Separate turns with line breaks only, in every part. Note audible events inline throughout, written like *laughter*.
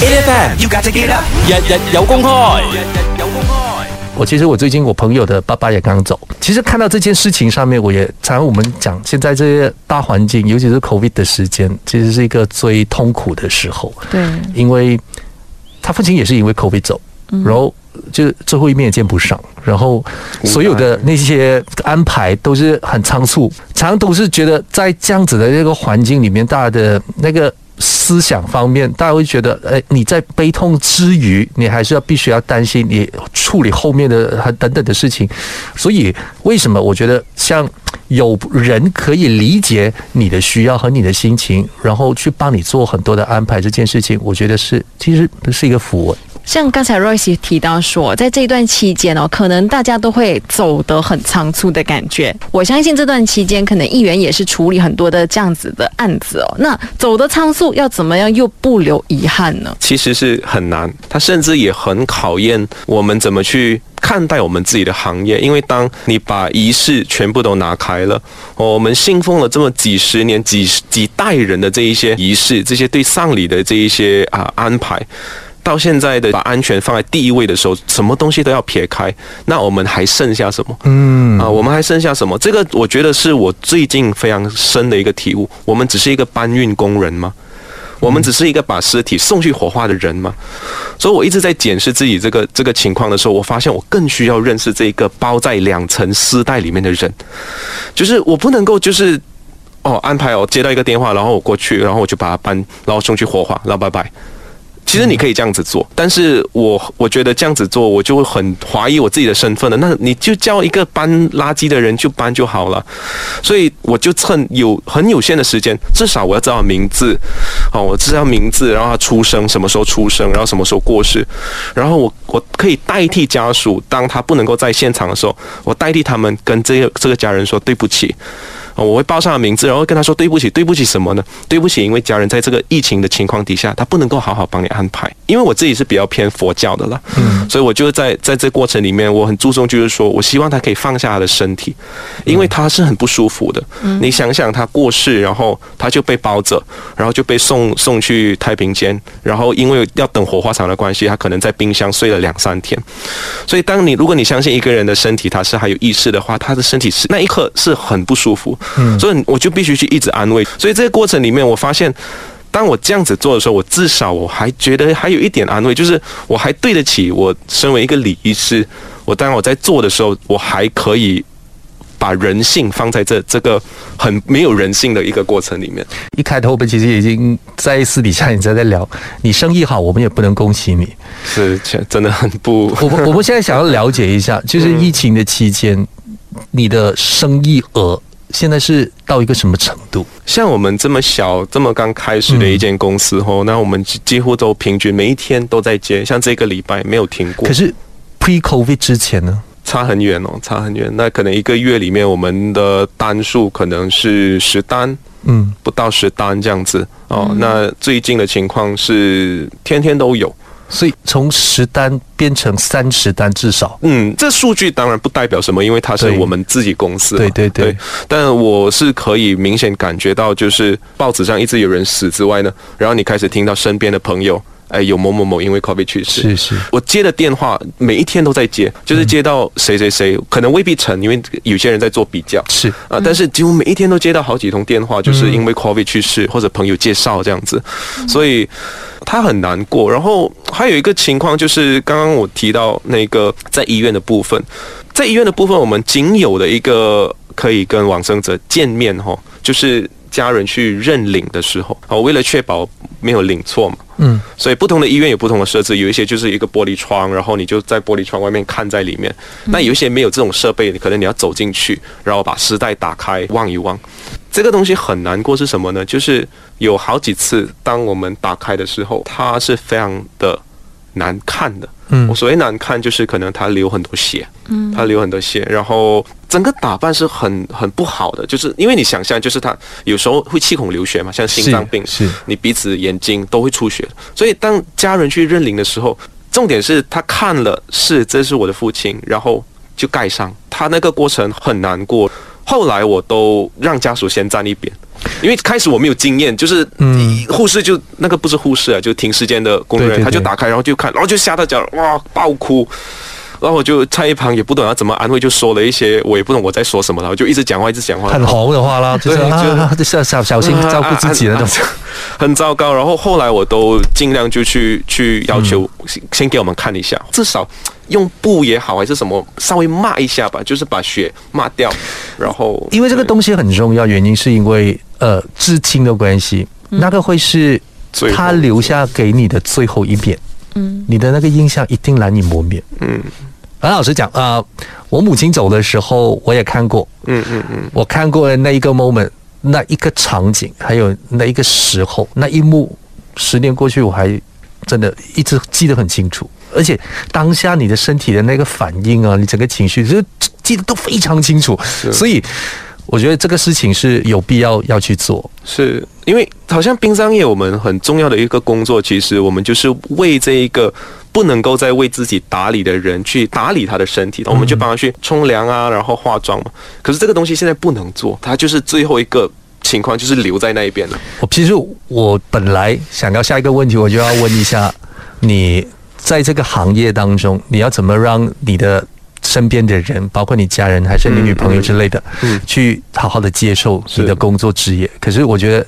8FM, you got to get up，
日日有公開。
有公開。
我其实我最近我朋友的爸爸也刚走，其实看到这件事情上面，我也常常我们讲，现在这些大环境，尤其是 COVID 的时间，其实是一个最痛苦的时候，
对，
因为他父亲也是因为 COVID 走，然后就最后一面也见不上，然后所有的那些安排都是很仓促，常常都是觉得在这样子的这个环境里面，大家的那个。思想方面，大家会觉得，哎，你在悲痛之余，你还是要必须要担心你处理后面的和等等的事情。所以，为什么我觉得像有人可以理解你的需要和你的心情，然后去帮你做很多的安排，这件事情，我觉得是其实是一个福文。
像刚才 Royce 提到说，在这一段期间哦，可能大家都会走得很仓促的感觉。我相信这段期间，可能议员也是处理很多的这样子的案子哦。那走得仓促，要怎么样又不留遗憾呢？
其实是很难，它甚至也很考验我们怎么去看待我们自己的行业。因为当你把仪式全部都拿开了，我们信奉了这么几十年、几十几代人的这一些仪式，这些对丧礼的这一些啊安排。到现在的把安全放在第一位的时候，什么东西都要撇开，那我们还剩下什么？嗯啊，我们还剩下什么？这个我觉得是我最近非常深的一个体悟。我们只是一个搬运工人吗？我们只是一个把尸体送去火化的人吗？所以我一直在检视自己这个这个情况的时候，我发现我更需要认识这个包在两层丝带里面的人，就是我不能够就是哦安排哦接到一个电话，然后我过去，然后我就把它搬，然后送去火化，然后拜拜。其实你可以这样子做，但是我我觉得这样子做，我就会很怀疑我自己的身份了。那你就叫一个搬垃圾的人就搬就好了。所以我就趁有很有限的时间，至少我要知道名字，哦，我知道名字，然后他出生什么时候出生，然后什么时候过世，然后我我可以代替家属，当他不能够在现场的时候，我代替他们跟这个这个家人说对不起。哦我会报上名字，然后跟他说对不起，对不起什么呢？对不起，因为家人在这个疫情的情况底下，他不能够好好帮你安排。因为我自己是比较偏佛教的啦，嗯，所以我就在在这过程里面，我很注重就是说我希望他可以放下他的身体，因为他是很不舒服的。你想想，他过世，然后他就被包着，然后就被送送去太平间，然后因为要等火化场的关系，他可能在冰箱睡了两三天。所以，当你如果你相信一个人的身体他是还有意识的话，他的身体是那一刻是很不舒服，嗯，所以我就必须去一直安慰。所以这个过程里面，我发现。当我这样子做的时候，我至少我还觉得还有一点安慰，就是我还对得起我身为一个礼仪师。我当然我在做的时候，我还可以把人性放在这这个很没有人性的一个过程里面。
一开头我们其实已经在私底下，你在在聊，你生意好，我们也不能恭喜你。
是，真的很不。
我们我 *laughs* 们现在想要了解一下，就是疫情的期间，你的生意额现在是到一个什么程度？
像我们这么小、这么刚开始的一间公司吼，那我们几几乎都平均每一天都在接，像这个礼拜没有停过。
可是 pre COVID 之前呢？
差很远哦，差很远。那可能一个月里面，我们的单数可能是十单，
嗯，
不到十单这样子哦。那最近的情况是天天都有。
所以从十单变成三十单至少，
嗯，这数据当然不代表什么，因为它是我们自己公司嘛。
对对对。
但我是可以明显感觉到，就是报纸上一直有人死之外呢，然后你开始听到身边的朋友。哎，有某某某因为 COVID 去世，
是是。
我接的电话每一天都在接，就是接到谁谁谁，可能未必成，因为有些人在做比较，
是。
啊，但是几乎每一天都接到好几通电话，就是因为 COVID 去世或者朋友介绍这样子，所以他很难过。然后还有一个情况就是，刚刚我提到那个在医院的部分，在医院的部分，我们仅有的一个可以跟往生者见面哈，就是家人去认领的时候，啊，为了确保没有领错嘛，
嗯，
所以不同的医院有不同的设置，有一些就是一个玻璃窗，然后你就在玻璃窗外面看在里面。那有一些没有这种设备，可能你要走进去，然后把丝带打开望一望。这个东西很难过是什么呢？就是有好几次，当我们打开的时候，它是非常的难看的。
嗯
我所谓难看，就是可能它流很多血，嗯，它流很多血，然后整个打扮是很很不好的，就是因为你想象，就是它有时候会气孔流血嘛，像心脏病，
是是
你鼻子、眼睛都会出血，所以当家人去认领的时候，重点是他看了是这是我的父亲，然后就盖上，他那个过程很难过。后来我都让家属先站一边，因为开始我没有经验，就是护士就那个不是护士啊，就停尸间的工作人员，
对对对
他就打开，然后就看，然后就吓到讲哇爆哭。然后我就在一旁也不懂要怎么安慰，就说了一些我也不懂我在说什么，然后就一直讲话，一直讲话，
很红的话啦，*laughs* *laughs* 就是就是要小小心 *laughs* 照顾自己的那种。
很糟糕。然后后来我都尽量就去去要求先先给我们看一下，至少用布也好还是什么，稍微抹一下吧，就是把血抹掉。然后
因为这个东西很重要，原因是因为呃至亲的关系，那个会是他留下给你的最后一面，嗯，你的那个印象一定难以磨灭。
嗯
很老实讲啊、呃我母亲走的时候，我也看过，
嗯嗯嗯，
我看过那一个 moment，那一个场景，还有那一个时候，那一幕，十年过去，我还真的一直记得很清楚。而且当下你的身体的那个反应啊，你整个情绪，就记得都非常清楚。所以我觉得这个事情是有必要要去做。
是因为好像殡葬业我们很重要的一个工作，其实我们就是为这一个不能够再为自己打理的人去打理他的身体，我们就帮他去冲凉啊，然后化妆嘛。可是这个东西现在不能做，他就是最后一个情况，就是留在那一边了。
我其实我本来想要下一个问题，我就要问一下你在这个行业当中，你要怎么让你的身边的人，包括你家人还是你女朋友之类的，
嗯
去好好的接受你的工作职业。可是我觉得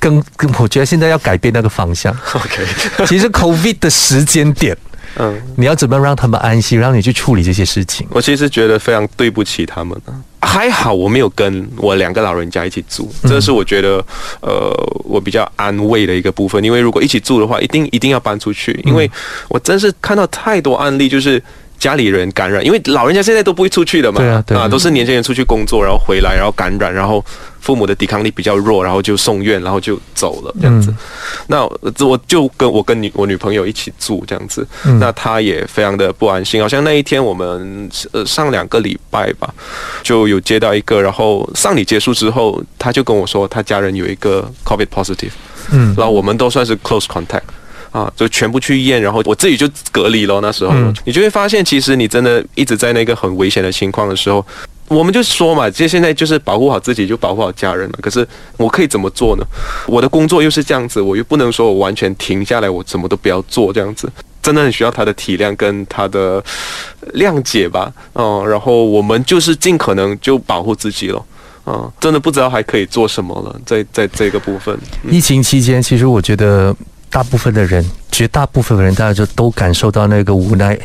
跟跟，我觉得现在要改变那个方向。
OK，*laughs*
其实 COVID 的时间点，
嗯。
你要怎么让他们安心，让你去处理这些事情？
我其实觉得非常对不起他们啊。还好我没有跟我两个老人家一起住，这是我觉得呃我比较安慰的一个部分。因为如果一起住的话，一定一定要搬出去，因为我真是看到太多案例，就是。家里人感染，因为老人家现在都不会出去的嘛，
对啊对啊
都是年轻人出去工作，然后回来，然后感染，然后父母的抵抗力比较弱，然后就送院，然后就走了这样子。那我就跟我跟女我女朋友一起住这样子，那她也非常的不安心。好像那一天我们呃上两个礼拜吧，就有接到一个，然后丧礼结束之后，她就跟我说，她家人有一个 COVID positive，
嗯
然后我们都算是 close contact。啊，就全部去医院，然后我自己就隔离了。那时候，
嗯
你就会发现，其实你真的一直在那个很危险的情况的时候，我们就说嘛，这现在就是保护好自己，就保护好家人嘛。可是我可以怎么做呢？我的工作又是这样子，我又不能说我完全停下来，我什么都不要做这样子。真的很需要他的体谅跟他的谅解吧，哦、然后我们就是尽可能就保护自己了，啊、真的不知道还可以做什么了，在在这个部分，
疫情期间，其实我觉得大部分的人，绝大部分的人，大家就都感受到那个无奈，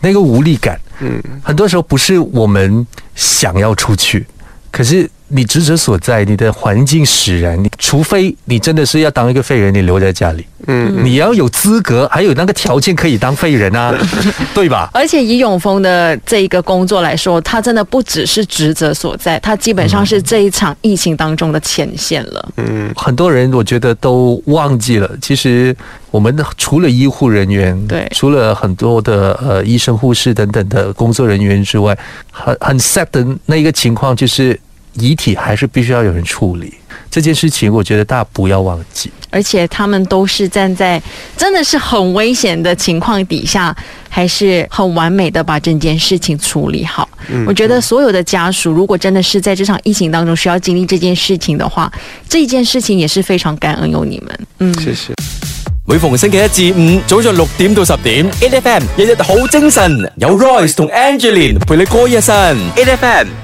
那个无力感。
嗯，
很多时候不是我们想要出去，可是你职责所在，你的环境使然，你除非你真的是要当一个废人，你留在家里，
嗯，
你要有资格，还有那个条件可以当废人啊，*laughs* 对吧？
而且以永丰的这一个工作来说，他真的不只是职责所在，他基本上是这一场疫情当中的前线了。嗯。
很多人我觉得都忘记了，其实我们的除了医护人员，
对。
除了很多的呃医生、护士等等的工作人员之外，很很 sad 的那一个情况就是遗体还是必须要有人处理这件事情，我觉得大家不要忘记。
而且他们都是站在真的是很危险的情况底下，还是很完美的把整件事情处理好。我觉得所有的家属，如果真的是在这场疫情当中需要经历这件事情的话，这件事情也是非常感恩有你们。嗯，
谢谢。
每逢星期一至五早上六點到十點，8FM 日日好精神，有 Royce 同 Angeline 陪你過一晨，8FM。